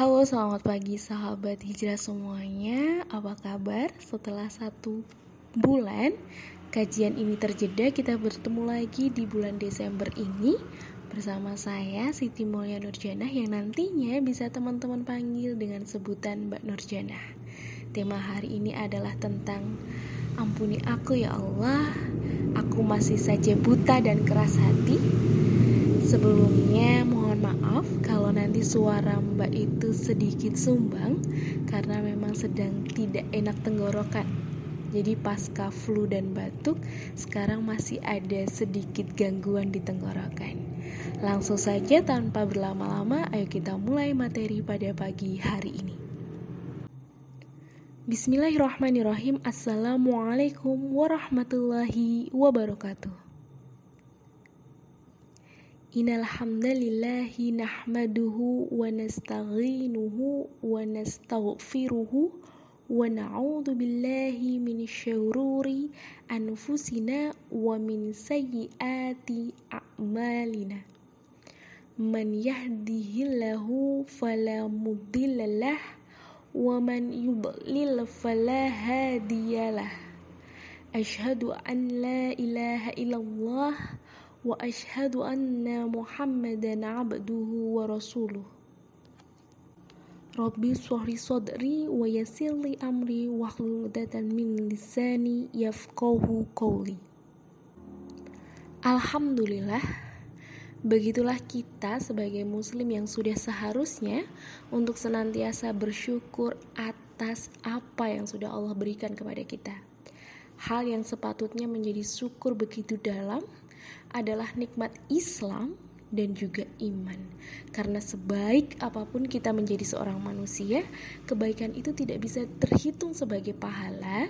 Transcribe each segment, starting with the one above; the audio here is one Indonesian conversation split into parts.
Halo, selamat pagi sahabat hijrah semuanya. Apa kabar? Setelah satu bulan kajian ini terjeda, kita bertemu lagi di bulan Desember ini bersama saya Siti Mulya Nurjana yang nantinya bisa teman-teman panggil dengan sebutan Mbak Nurjana. Tema hari ini adalah tentang ampuni aku ya Allah, aku masih saja buta dan keras hati. Sebelumnya mohon maaf kalau nanti suara Mbak itu sedikit sumbang karena memang sedang tidak enak tenggorokan. Jadi pasca flu dan batuk, sekarang masih ada sedikit gangguan di tenggorokan. Langsung saja tanpa berlama-lama, ayo kita mulai materi pada pagi hari ini. Bismillahirrahmanirrahim. Assalamualaikum warahmatullahi wabarakatuh. إن الحمد لله نحمده ونستعينه ونستغفره ونعوذ بالله من شرور أنفسنا ومن سيئات أعمالنا. من يهده الله فلا مضل له ومن يضلل فلا هادي له. أشهد أن لا إله إلا الله anna muhammadan abduhu wa rasuluh Rabbi sholli sadri wa yassirli amri wahlul 'uqdatam min lisani yafqahu qawli Alhamdulillah Begitulah kita sebagai muslim yang sudah seharusnya untuk senantiasa bersyukur atas apa yang sudah Allah berikan kepada kita. Hal yang sepatutnya menjadi syukur begitu dalam adalah nikmat Islam dan juga iman. Karena sebaik apa pun kita menjadi seorang manusia, kebaikan itu tidak bisa terhitung sebagai pahala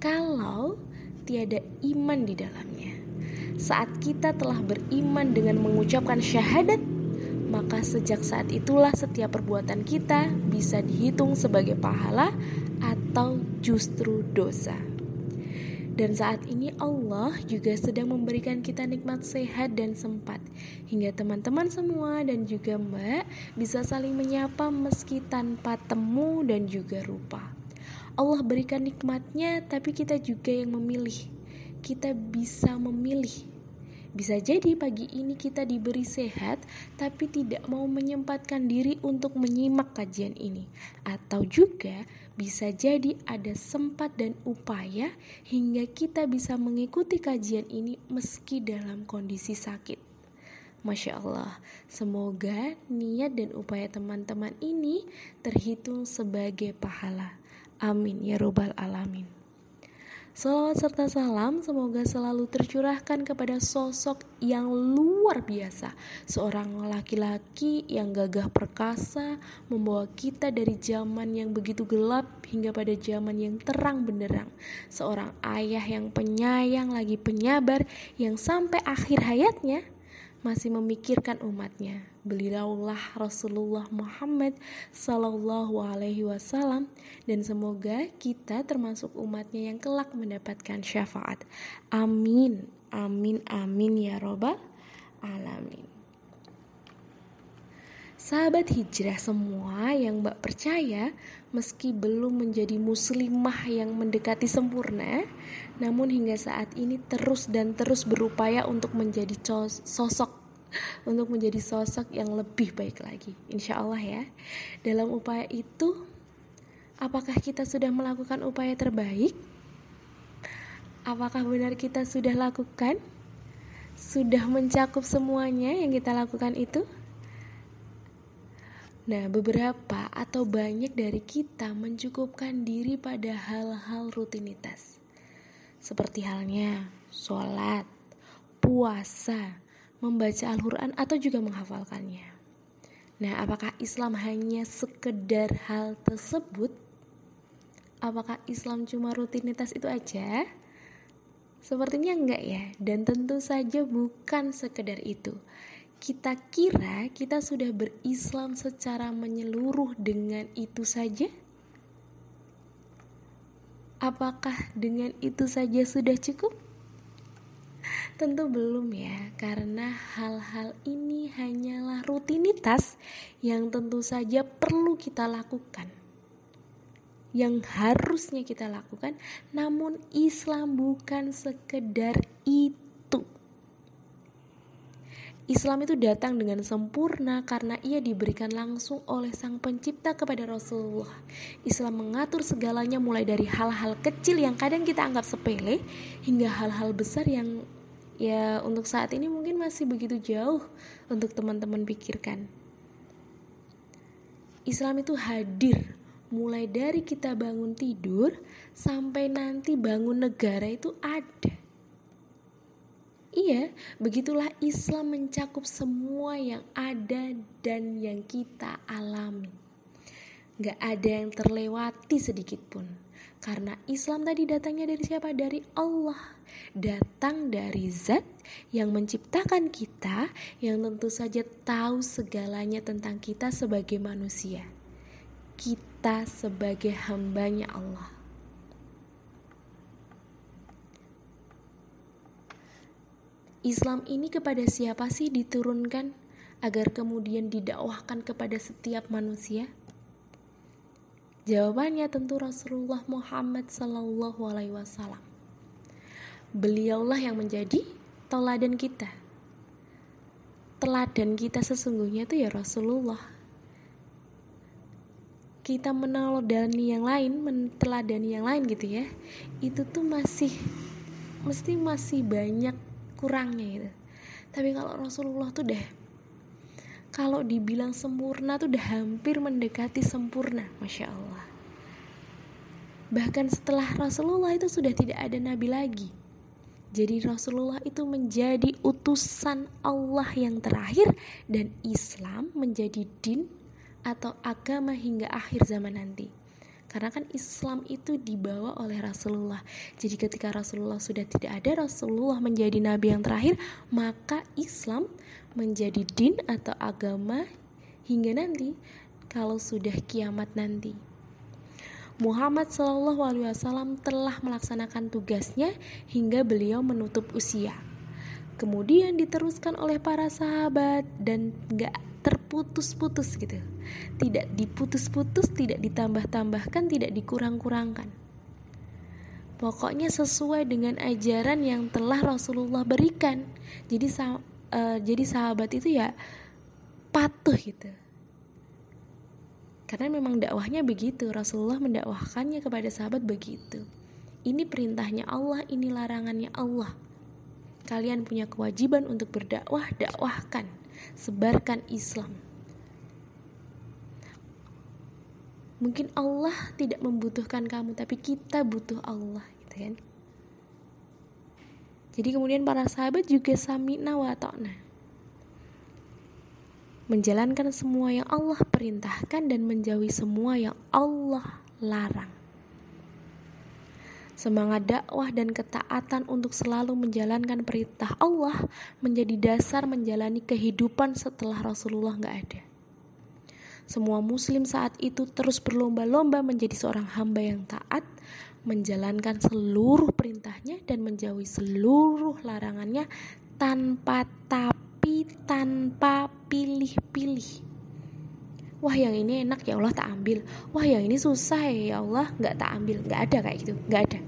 kalau tiada iman di dalamnya. Saat kita telah beriman dengan mengucapkan syahadat, maka sejak saat itulah setiap perbuatan kita bisa dihitung sebagai pahala atau justru dosa. Dan saat ini Allah juga sedang memberikan kita nikmat sehat dan sempat Hingga teman-teman semua dan juga mbak bisa saling menyapa meski tanpa temu dan juga rupa Allah berikan nikmatnya tapi kita juga yang memilih kita bisa memilih. Bisa jadi pagi ini kita diberi sehat, tapi tidak mau menyempatkan diri untuk menyimak kajian ini, atau juga bisa jadi ada sempat dan upaya hingga kita bisa mengikuti kajian ini meski dalam kondisi sakit. Masya Allah, semoga niat dan upaya teman-teman ini terhitung sebagai pahala. Amin ya Robbal 'Alamin. Salawat serta salam semoga selalu tercurahkan kepada sosok yang luar biasa. Seorang laki-laki yang gagah perkasa Membawa kita dari zaman yang begitu gelap hingga pada zaman yang terang benderang. Seorang ayah yang penyayang lagi penyabar Yang sampai akhir hayatnya masih memikirkan umatnya. Beliaulah Rasulullah Muhammad Sallallahu Alaihi Wasallam dan semoga kita termasuk umatnya yang kelak mendapatkan syafaat. Amin, amin, amin ya robbal alamin. Sahabat hijrah semua yang mbak percaya meski belum menjadi muslimah yang mendekati sempurna namun hingga saat ini terus dan terus berupaya untuk menjadi sosok untuk menjadi sosok yang lebih baik lagi insya Allah ya. Dalam upaya itu apakah kita sudah melakukan upaya terbaik? Apakah benar kita sudah lakukan? Sudah mencakup semuanya yang kita lakukan itu? Nah, beberapa atau banyak dari kita mencukupkan diri pada hal-hal rutinitas, seperti halnya sholat, puasa, membaca Al-Quran, atau juga menghafalkannya. Nah, apakah Islam hanya sekedar hal tersebut? Apakah Islam cuma rutinitas itu aja? Sepertinya enggak ya, dan tentu saja bukan sekedar itu kita kira kita sudah berislam secara menyeluruh dengan itu saja? Apakah dengan itu saja sudah cukup? Tentu belum ya, karena hal-hal ini hanyalah rutinitas yang tentu saja perlu kita lakukan. Yang harusnya kita lakukan, namun Islam bukan sekedar itu Islam itu datang dengan sempurna karena ia diberikan langsung oleh Sang Pencipta kepada Rasulullah. Islam mengatur segalanya mulai dari hal-hal kecil yang kadang kita anggap sepele hingga hal-hal besar yang ya untuk saat ini mungkin masih begitu jauh untuk teman-teman pikirkan. Islam itu hadir mulai dari kita bangun tidur sampai nanti bangun negara itu ada. Iya, begitulah Islam mencakup semua yang ada dan yang kita alami. Gak ada yang terlewati sedikit pun. Karena Islam tadi datangnya dari siapa? Dari Allah. Datang dari zat yang menciptakan kita, yang tentu saja tahu segalanya tentang kita sebagai manusia. Kita sebagai hambanya Allah. Islam ini kepada siapa sih diturunkan agar kemudian didakwahkan kepada setiap manusia? Jawabannya tentu Rasulullah Muhammad Sallallahu Alaihi Wasallam. Beliaulah yang menjadi teladan kita. Teladan kita sesungguhnya itu ya Rasulullah. Kita meneladani yang lain, meneladani yang lain gitu ya. Itu tuh masih mesti masih banyak kurangnya gitu. Tapi kalau Rasulullah tuh deh kalau dibilang sempurna tuh udah hampir mendekati sempurna Masya Allah. Bahkan setelah Rasulullah itu sudah tidak ada nabi lagi. Jadi Rasulullah itu menjadi utusan Allah yang terakhir dan Islam menjadi din atau agama hingga akhir zaman nanti. Karena kan Islam itu dibawa oleh Rasulullah. Jadi ketika Rasulullah sudah tidak ada, Rasulullah menjadi nabi yang terakhir, maka Islam menjadi din atau agama hingga nanti kalau sudah kiamat nanti. Muhammad Shallallahu Alaihi Wasallam telah melaksanakan tugasnya hingga beliau menutup usia. Kemudian diteruskan oleh para sahabat dan gak terputus-putus gitu. Tidak diputus-putus, tidak ditambah-tambahkan, tidak dikurang-kurangkan. Pokoknya sesuai dengan ajaran yang telah Rasulullah berikan. Jadi uh, jadi sahabat itu ya patuh gitu. Karena memang dakwahnya begitu, Rasulullah mendakwahkannya kepada sahabat begitu. Ini perintahnya Allah, ini larangannya Allah. Kalian punya kewajiban untuk berdakwah, dakwahkan sebarkan Islam. Mungkin Allah tidak membutuhkan kamu, tapi kita butuh Allah, gitu kan? Jadi kemudian para sahabat juga samina wa ta'na. Menjalankan semua yang Allah perintahkan dan menjauhi semua yang Allah larang. Semangat dakwah dan ketaatan untuk selalu menjalankan perintah Allah menjadi dasar menjalani kehidupan setelah Rasulullah nggak ada. Semua muslim saat itu terus berlomba-lomba menjadi seorang hamba yang taat, menjalankan seluruh perintahnya dan menjauhi seluruh larangannya tanpa tapi, tanpa pilih-pilih. Wah yang ini enak ya Allah tak ambil. Wah yang ini susah ya Allah nggak tak ambil. Nggak ada kayak gitu, nggak ada.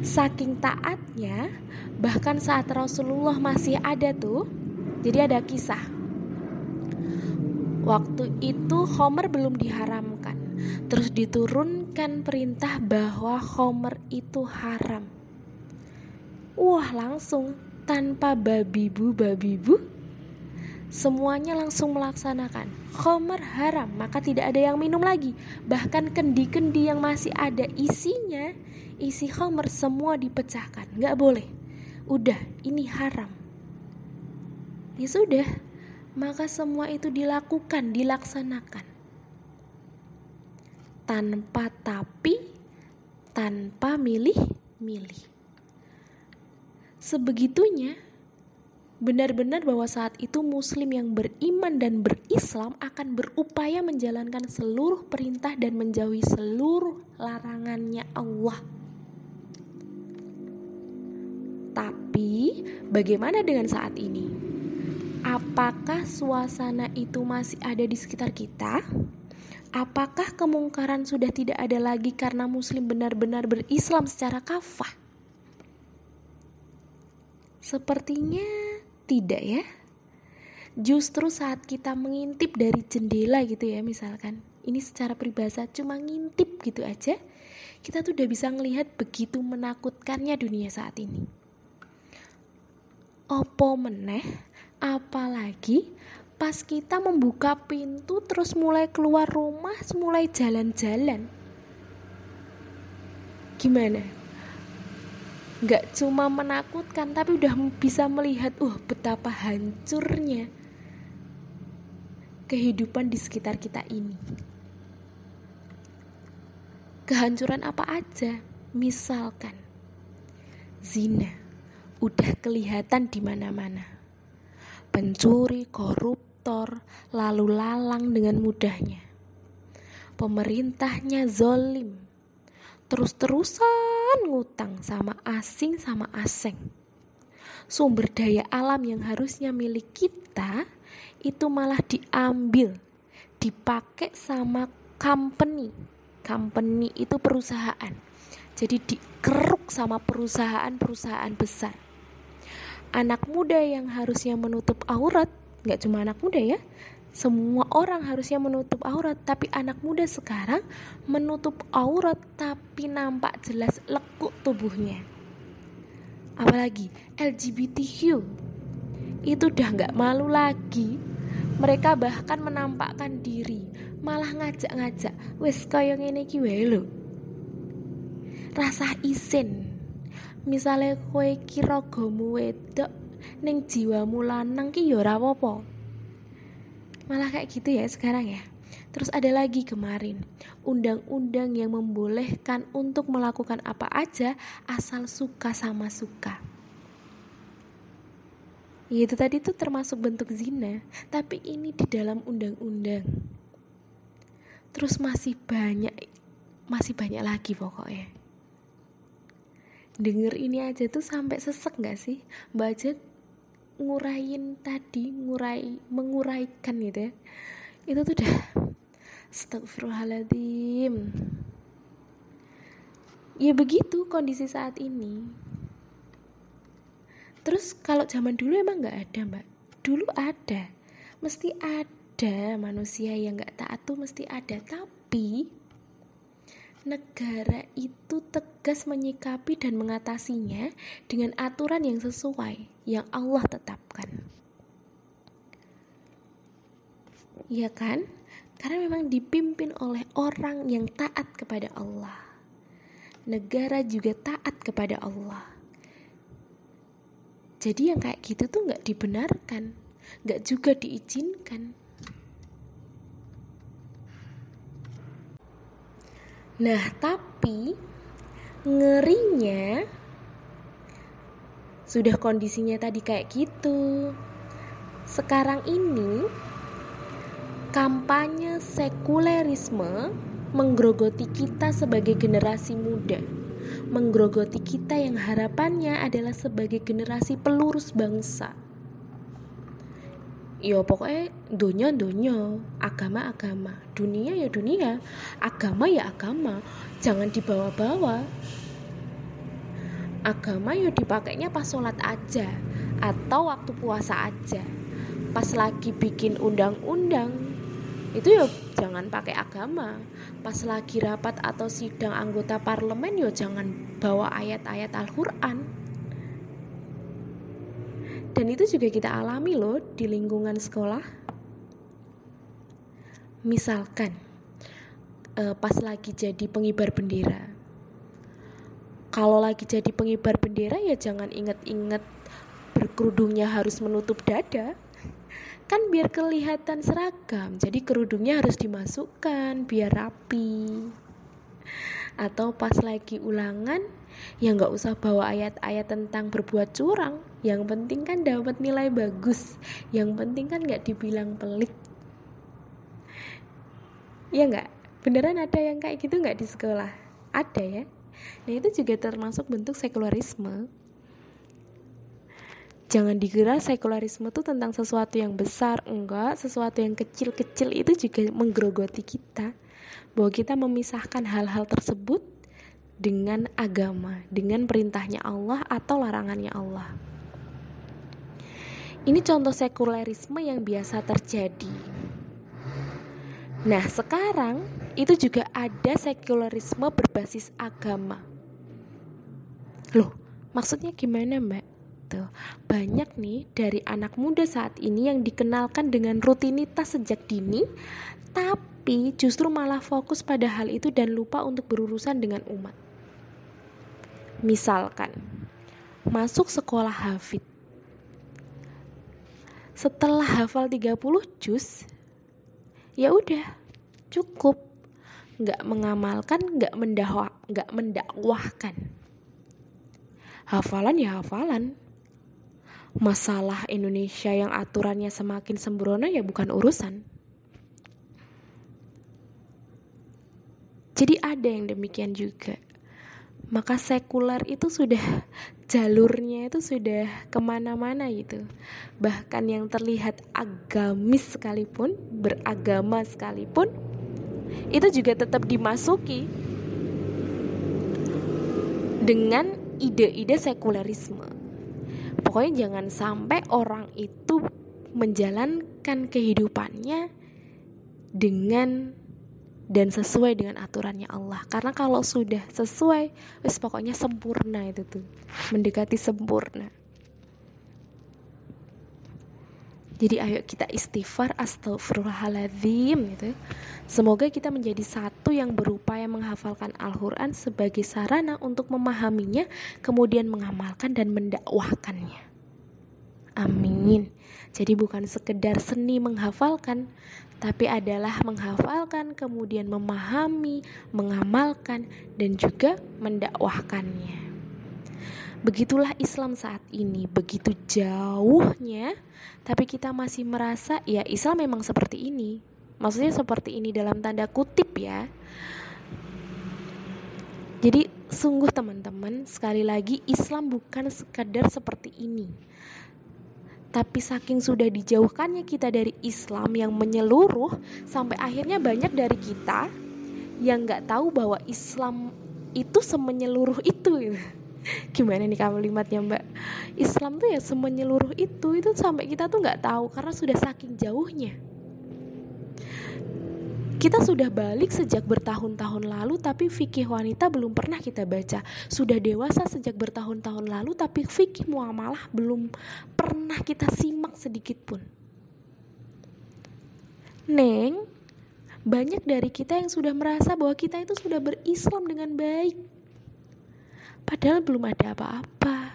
Saking taatnya, bahkan saat Rasulullah masih ada tuh, jadi ada kisah. Waktu itu Homer belum diharamkan. Terus diturunkan perintah bahwa Homer itu haram. Wah, langsung tanpa babi bu babi bu semuanya langsung melaksanakan. Homer haram, maka tidak ada yang minum lagi. Bahkan kendi-kendi yang masih ada isinya, isi Homer semua dipecahkan. Nggak boleh. Udah, ini haram. Ya sudah, maka semua itu dilakukan, dilaksanakan. Tanpa tapi, tanpa milih-milih. Sebegitunya, benar-benar bahwa saat itu muslim yang beriman dan berislam akan berupaya menjalankan seluruh perintah dan menjauhi seluruh larangannya Allah Tapi bagaimana dengan saat ini? Apakah suasana itu masih ada di sekitar kita? Apakah kemungkaran sudah tidak ada lagi karena Muslim benar-benar berislam secara kafah? Sepertinya tidak, ya. Justru saat kita mengintip dari jendela, gitu ya, misalkan, ini secara peribahasa cuma ngintip gitu aja, kita tuh udah bisa ngelihat begitu menakutkannya dunia saat ini. Opo meneh, apalagi pas kita membuka pintu terus mulai keluar rumah, mulai jalan-jalan. Gimana? Gak cuma menakutkan, tapi udah bisa melihat, uh, betapa hancurnya kehidupan di sekitar kita ini. Kehancuran apa aja? Misalkan zina udah kelihatan di mana-mana. Pencuri, korup, kotor, lalu lalang dengan mudahnya. Pemerintahnya zolim, terus-terusan ngutang sama asing sama asing. Sumber daya alam yang harusnya milik kita itu malah diambil, dipakai sama company. Company itu perusahaan. Jadi dikeruk sama perusahaan-perusahaan besar. Anak muda yang harusnya menutup aurat nggak cuma anak muda ya semua orang harusnya menutup aurat. Tapi anak muda sekarang menutup aurat tapi nampak jelas lekuk tubuhnya. Apalagi LGBTQ itu udah nggak malu lagi. Mereka bahkan menampakkan diri malah ngajak-ngajak wes kaya ngene iki wae lho. Rasa isin misalnya kue kira gomu wedok ning jiwamu lanang ki ya ora. Malah kayak gitu ya sekarang ya. Terus ada lagi kemarin, undang-undang yang membolehkan untuk melakukan apa aja asal suka sama suka. Ya, itu tadi tuh termasuk bentuk zina, tapi ini di dalam undang-undang. Terus masih banyak masih banyak lagi pokoknya. Denger ini aja tuh sampai sesek gak sih? Baca ngurain tadi ngurai menguraikan gitu ya. Itu tuh udah Astagfirullahaladzim. Ya begitu kondisi saat ini. Terus kalau zaman dulu emang nggak ada mbak? Dulu ada. Mesti ada manusia yang nggak taat tuh mesti ada. Tapi negara itu tegas menyikapi dan mengatasinya dengan aturan yang sesuai yang Allah tetapkan. Ya kan? Karena memang dipimpin oleh orang yang taat kepada Allah. Negara juga taat kepada Allah. Jadi yang kayak gitu tuh nggak dibenarkan, nggak juga diizinkan. Nah, tapi ngerinya sudah kondisinya tadi kayak gitu. Sekarang ini kampanye sekulerisme menggerogoti kita sebagai generasi muda. Menggerogoti kita yang harapannya adalah sebagai generasi pelurus bangsa ya pokoknya dunia dunia. Agama agama. Dunia ya dunia. Agama ya agama. Jangan dibawa-bawa. Agama ya dipakainya pas sholat aja atau waktu puasa aja. Pas lagi bikin undang-undang itu ya jangan pakai agama. Pas lagi rapat atau sidang anggota parlemen ya jangan bawa ayat-ayat Al-Quran dan itu juga kita alami loh di lingkungan sekolah. Misalkan uh, pas lagi jadi pengibar bendera. Kalau lagi jadi pengibar bendera ya jangan inget-inget berkerudungnya harus menutup dada. Kan biar kelihatan seragam, jadi kerudungnya harus dimasukkan biar rapi. Atau pas lagi ulangan ya nggak usah bawa ayat-ayat tentang berbuat curang yang penting kan dapat nilai bagus. Yang penting kan nggak dibilang pelit. Ya nggak? Beneran ada yang kayak gitu nggak di sekolah? Ada ya. Nah itu juga termasuk bentuk sekularisme. Jangan dikira sekularisme itu tentang sesuatu yang besar enggak. Sesuatu yang kecil-kecil itu juga menggerogoti kita. Bahwa kita memisahkan hal-hal tersebut dengan agama dengan perintahnya Allah atau larangannya Allah ini contoh sekularisme yang biasa terjadi nah sekarang itu juga ada sekularisme berbasis agama loh maksudnya gimana mbak gitu. Banyak nih dari anak muda saat ini yang dikenalkan dengan rutinitas sejak dini, tapi justru malah fokus pada hal itu dan lupa untuk berurusan dengan umat. Misalkan, masuk sekolah hafid. Setelah hafal 30 juz, ya udah, cukup. Nggak mengamalkan, nggak mendakwah, nggak mendakwahkan. Hafalan ya hafalan, masalah Indonesia yang aturannya semakin sembrono ya bukan urusan. Jadi ada yang demikian juga. Maka sekuler itu sudah jalurnya itu sudah ke mana-mana gitu. Bahkan yang terlihat agamis sekalipun, beragama sekalipun, itu juga tetap dimasuki dengan ide-ide sekulerisme pokoknya jangan sampai orang itu menjalankan kehidupannya dengan dan sesuai dengan aturannya Allah karena kalau sudah sesuai wis pokoknya sempurna itu tuh mendekati sempurna Jadi ayo kita istighfar astagfirullahaladzim gitu. Semoga kita menjadi satu yang berupaya menghafalkan Al-Quran sebagai sarana untuk memahaminya, kemudian mengamalkan dan mendakwahkannya. Amin. Jadi bukan sekedar seni menghafalkan, tapi adalah menghafalkan, kemudian memahami, mengamalkan, dan juga mendakwahkannya. Begitulah Islam saat ini, begitu jauhnya, tapi kita masih merasa ya Islam memang seperti ini. Maksudnya seperti ini dalam tanda kutip ya. Jadi sungguh teman-teman, sekali lagi Islam bukan sekadar seperti ini. Tapi saking sudah dijauhkannya kita dari Islam yang menyeluruh, sampai akhirnya banyak dari kita yang nggak tahu bahwa Islam itu semenyeluruh itu. Gimana nih kalimatnya mbak Islam tuh ya semenyeluruh itu itu sampai kita tuh nggak tahu karena sudah saking jauhnya kita sudah balik sejak bertahun-tahun lalu tapi fikih wanita belum pernah kita baca sudah dewasa sejak bertahun-tahun lalu tapi fikih muamalah belum pernah kita simak sedikit pun Neng banyak dari kita yang sudah merasa bahwa kita itu sudah berislam dengan baik Padahal belum ada apa-apa.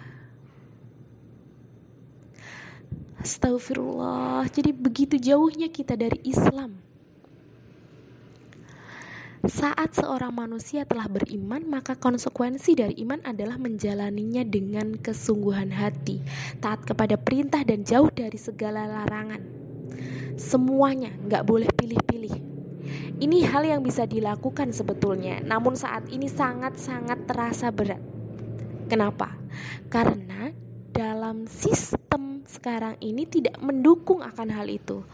Astagfirullah. Jadi begitu jauhnya kita dari Islam. Saat seorang manusia telah beriman, maka konsekuensi dari iman adalah menjalaninya dengan kesungguhan hati, taat kepada perintah dan jauh dari segala larangan. Semuanya nggak boleh pilih-pilih. Ini hal yang bisa dilakukan sebetulnya, namun saat ini sangat-sangat terasa berat. Kenapa? Karena dalam sistem sekarang ini tidak mendukung akan hal itu.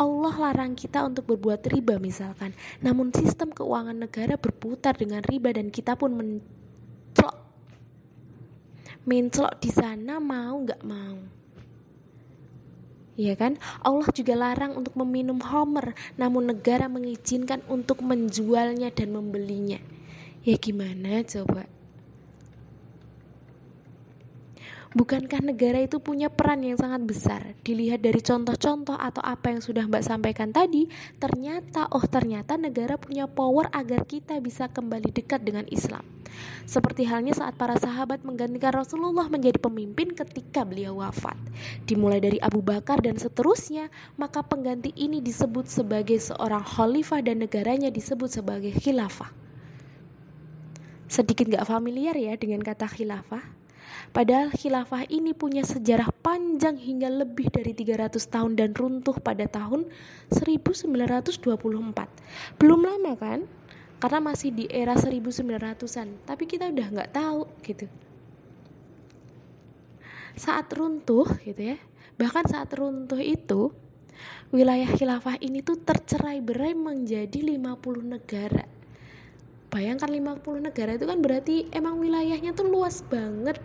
Allah larang kita untuk berbuat riba misalkan, namun sistem keuangan negara berputar dengan riba dan kita pun mencelok, mencelok di sana mau nggak mau. Ya kan? Allah juga larang untuk meminum homer, namun negara mengizinkan untuk menjualnya dan membelinya. Ya gimana coba? Bukankah negara itu punya peran yang sangat besar? Dilihat dari contoh-contoh atau apa yang sudah Mbak sampaikan tadi, ternyata oh ternyata negara punya power agar kita bisa kembali dekat dengan Islam. Seperti halnya saat para sahabat menggantikan Rasulullah menjadi pemimpin ketika beliau wafat. Dimulai dari Abu Bakar dan seterusnya, maka pengganti ini disebut sebagai seorang khalifah dan negaranya disebut sebagai khilafah. Sedikit gak familiar ya dengan kata khilafah? Padahal khilafah ini punya sejarah panjang hingga lebih dari 300 tahun dan runtuh pada tahun 1924. Belum lama kan? Karena masih di era 1900-an, tapi kita udah nggak tahu gitu. saat runtuh gitu ya bahkan saat runtuh itu wilayah khilafah ini tuh tercerai berai menjadi 50 negara bayangkan 50 negara itu kan berarti emang wilayahnya tuh luas banget.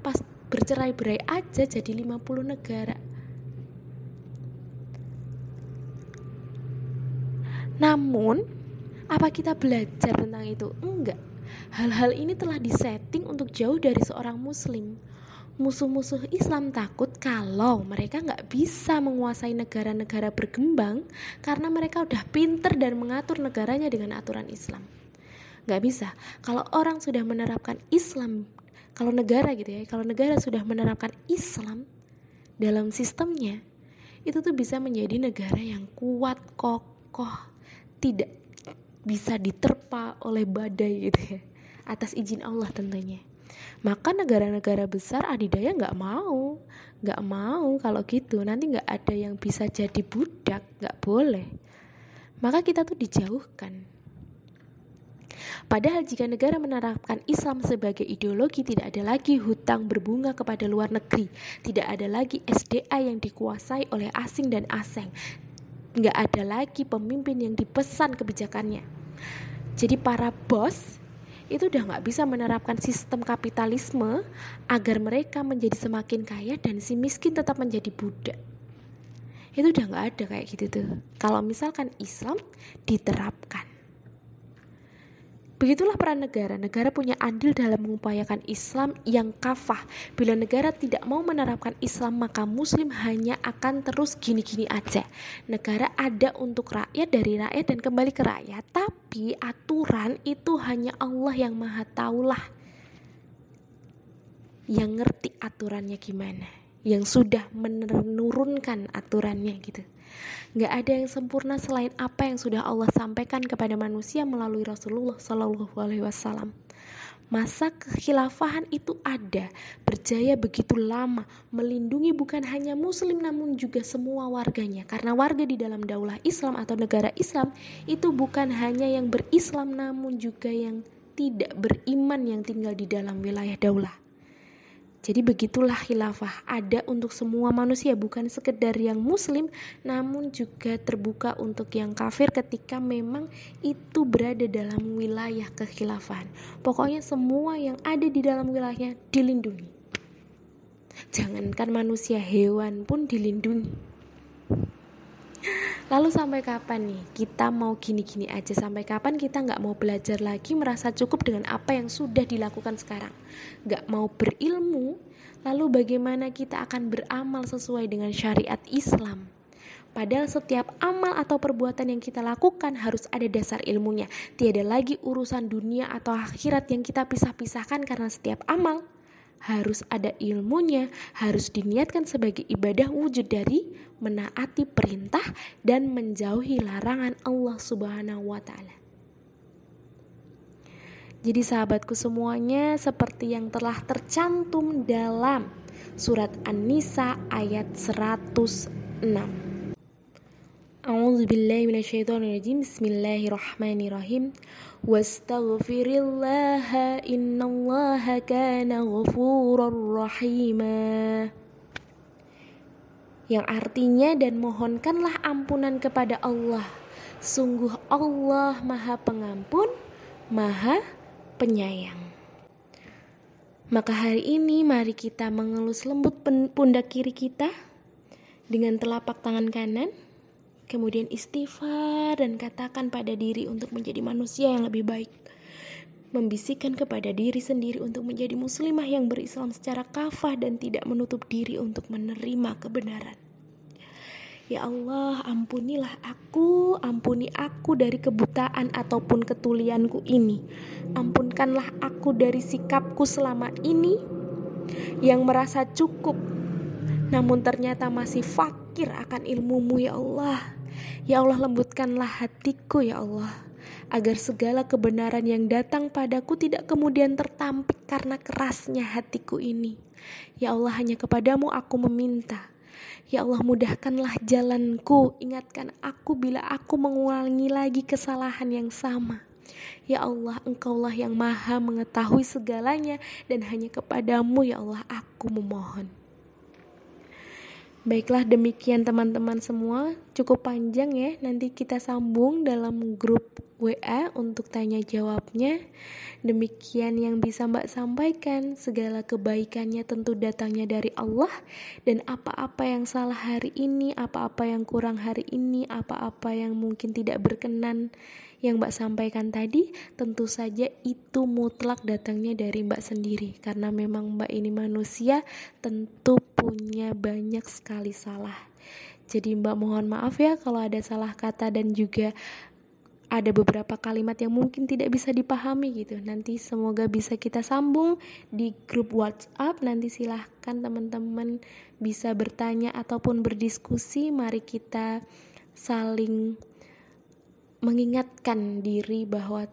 Pas bercerai berai aja jadi 50 negara. Namun apa kita belajar tentang itu? Enggak. Hal-hal ini telah disetting untuk jauh dari seorang muslim. Musuh-musuh Islam takut kalau mereka nggak bisa menguasai negara-negara berkembang karena mereka udah pinter dan mengatur negaranya dengan aturan Islam. Nggak bisa. Kalau orang sudah menerapkan Islam, kalau negara gitu ya, kalau negara sudah menerapkan Islam dalam sistemnya, itu tuh bisa menjadi negara yang kuat, kokoh, tidak bisa diterpa oleh badai gitu ya, atas izin Allah tentunya. Maka negara-negara besar adidaya nggak mau nggak mau kalau gitu. Nanti nggak ada yang bisa jadi budak nggak boleh. Maka kita tuh dijauhkan Padahal jika negara menerapkan Islam sebagai ideologi tidak ada lagi hutang berbunga kepada luar negeri, tidak ada lagi SDA yang dikuasai oleh asing dan asing, nggak ada lagi pemimpin yang dipesan kebijakannya. Jadi para bos itu udah nggak bisa menerapkan sistem kapitalisme agar mereka menjadi semakin kaya dan si miskin tetap menjadi budak. Itu udah nggak ada kayak gitu tuh. Kalau misalkan Islam diterapkan Begitulah peran negara. Negara punya andil dalam mengupayakan Islam yang kafah. Bila negara tidak mau menerapkan Islam, maka Muslim hanya akan terus gini-gini aja. Negara ada untuk rakyat dari rakyat dan kembali ke rakyat, tapi aturan itu hanya Allah yang Maha Taulah yang ngerti aturannya gimana, yang sudah menurunkan aturannya gitu. Gak ada yang sempurna selain apa yang sudah Allah sampaikan kepada manusia melalui Rasulullah Shallallahu Alaihi Wasallam. Masa kekhilafahan itu ada, berjaya begitu lama, melindungi bukan hanya muslim namun juga semua warganya. Karena warga di dalam daulah Islam atau negara Islam itu bukan hanya yang berislam namun juga yang tidak beriman yang tinggal di dalam wilayah daulah. Jadi begitulah khilafah ada untuk semua manusia bukan sekedar yang muslim namun juga terbuka untuk yang kafir ketika memang itu berada dalam wilayah kekhilafahan. Pokoknya semua yang ada di dalam wilayahnya dilindungi. Jangankan manusia, hewan pun dilindungi. Lalu sampai kapan nih kita mau gini-gini aja? Sampai kapan kita nggak mau belajar lagi merasa cukup dengan apa yang sudah dilakukan sekarang? Nggak mau berilmu, lalu bagaimana kita akan beramal sesuai dengan syariat Islam? Padahal setiap amal atau perbuatan yang kita lakukan harus ada dasar ilmunya. Tiada lagi urusan dunia atau akhirat yang kita pisah-pisahkan karena setiap amal harus ada ilmunya, harus diniatkan sebagai ibadah wujud dari menaati perintah dan menjauhi larangan Allah Subhanahu wa taala. Jadi sahabatku semuanya seperti yang telah tercantum dalam surat An-Nisa ayat 106. A'udzu billahi minasyaitonir rajim. Bismillahirrahmanirrahim. Wastaghfirillaha innallaha kana ghafurar rahima. Yang artinya dan mohonkanlah ampunan kepada Allah. Sungguh Allah Maha Pengampun, Maha Penyayang. Maka hari ini mari kita mengelus lembut pundak kiri kita dengan telapak tangan kanan kemudian istighfar dan katakan pada diri untuk menjadi manusia yang lebih baik. Membisikkan kepada diri sendiri untuk menjadi muslimah yang berislam secara kafah dan tidak menutup diri untuk menerima kebenaran. Ya Allah, ampunilah aku, ampuni aku dari kebutaan ataupun ketulianku ini. Ampunkanlah aku dari sikapku selama ini yang merasa cukup namun ternyata masih fakir akan ilmumu ya Allah. Ya Allah lembutkanlah hatiku ya Allah agar segala kebenaran yang datang padaku tidak kemudian tertampik karena kerasnya hatiku ini. Ya Allah hanya kepadamu aku meminta. Ya Allah mudahkanlah jalanku, ingatkan aku bila aku mengulangi lagi kesalahan yang sama. Ya Allah, Engkaulah yang maha mengetahui segalanya dan hanya kepadamu ya Allah aku memohon. Baiklah demikian teman-teman semua, cukup panjang ya. Nanti kita sambung dalam grup WA untuk tanya jawabnya. Demikian yang bisa Mbak sampaikan. Segala kebaikannya tentu datangnya dari Allah dan apa-apa yang salah hari ini, apa-apa yang kurang hari ini, apa-apa yang mungkin tidak berkenan yang Mbak sampaikan tadi tentu saja itu mutlak datangnya dari Mbak sendiri karena memang Mbak ini manusia tentu punya banyak sekali salah. Jadi Mbak mohon maaf ya kalau ada salah kata dan juga ada beberapa kalimat yang mungkin tidak bisa dipahami gitu. Nanti semoga bisa kita sambung di grup WhatsApp. Nanti silahkan teman-teman bisa bertanya ataupun berdiskusi. Mari kita saling mengingatkan diri bahwa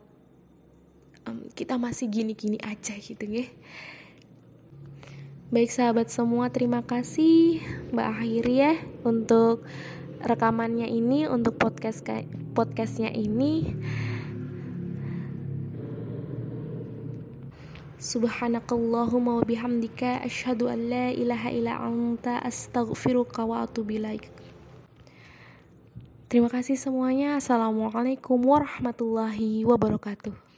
um, kita masih gini-gini aja gitu ya. Baik sahabat semua, terima kasih Mbak Akhiri ya untuk rekamannya ini, untuk podcast podcastnya ini. Subhanakallahumma wa bihamdika asyhadu an la ilaha illa anta astaghfiruka wa atubu. Terima kasih semuanya. Assalamualaikum warahmatullahi wabarakatuh.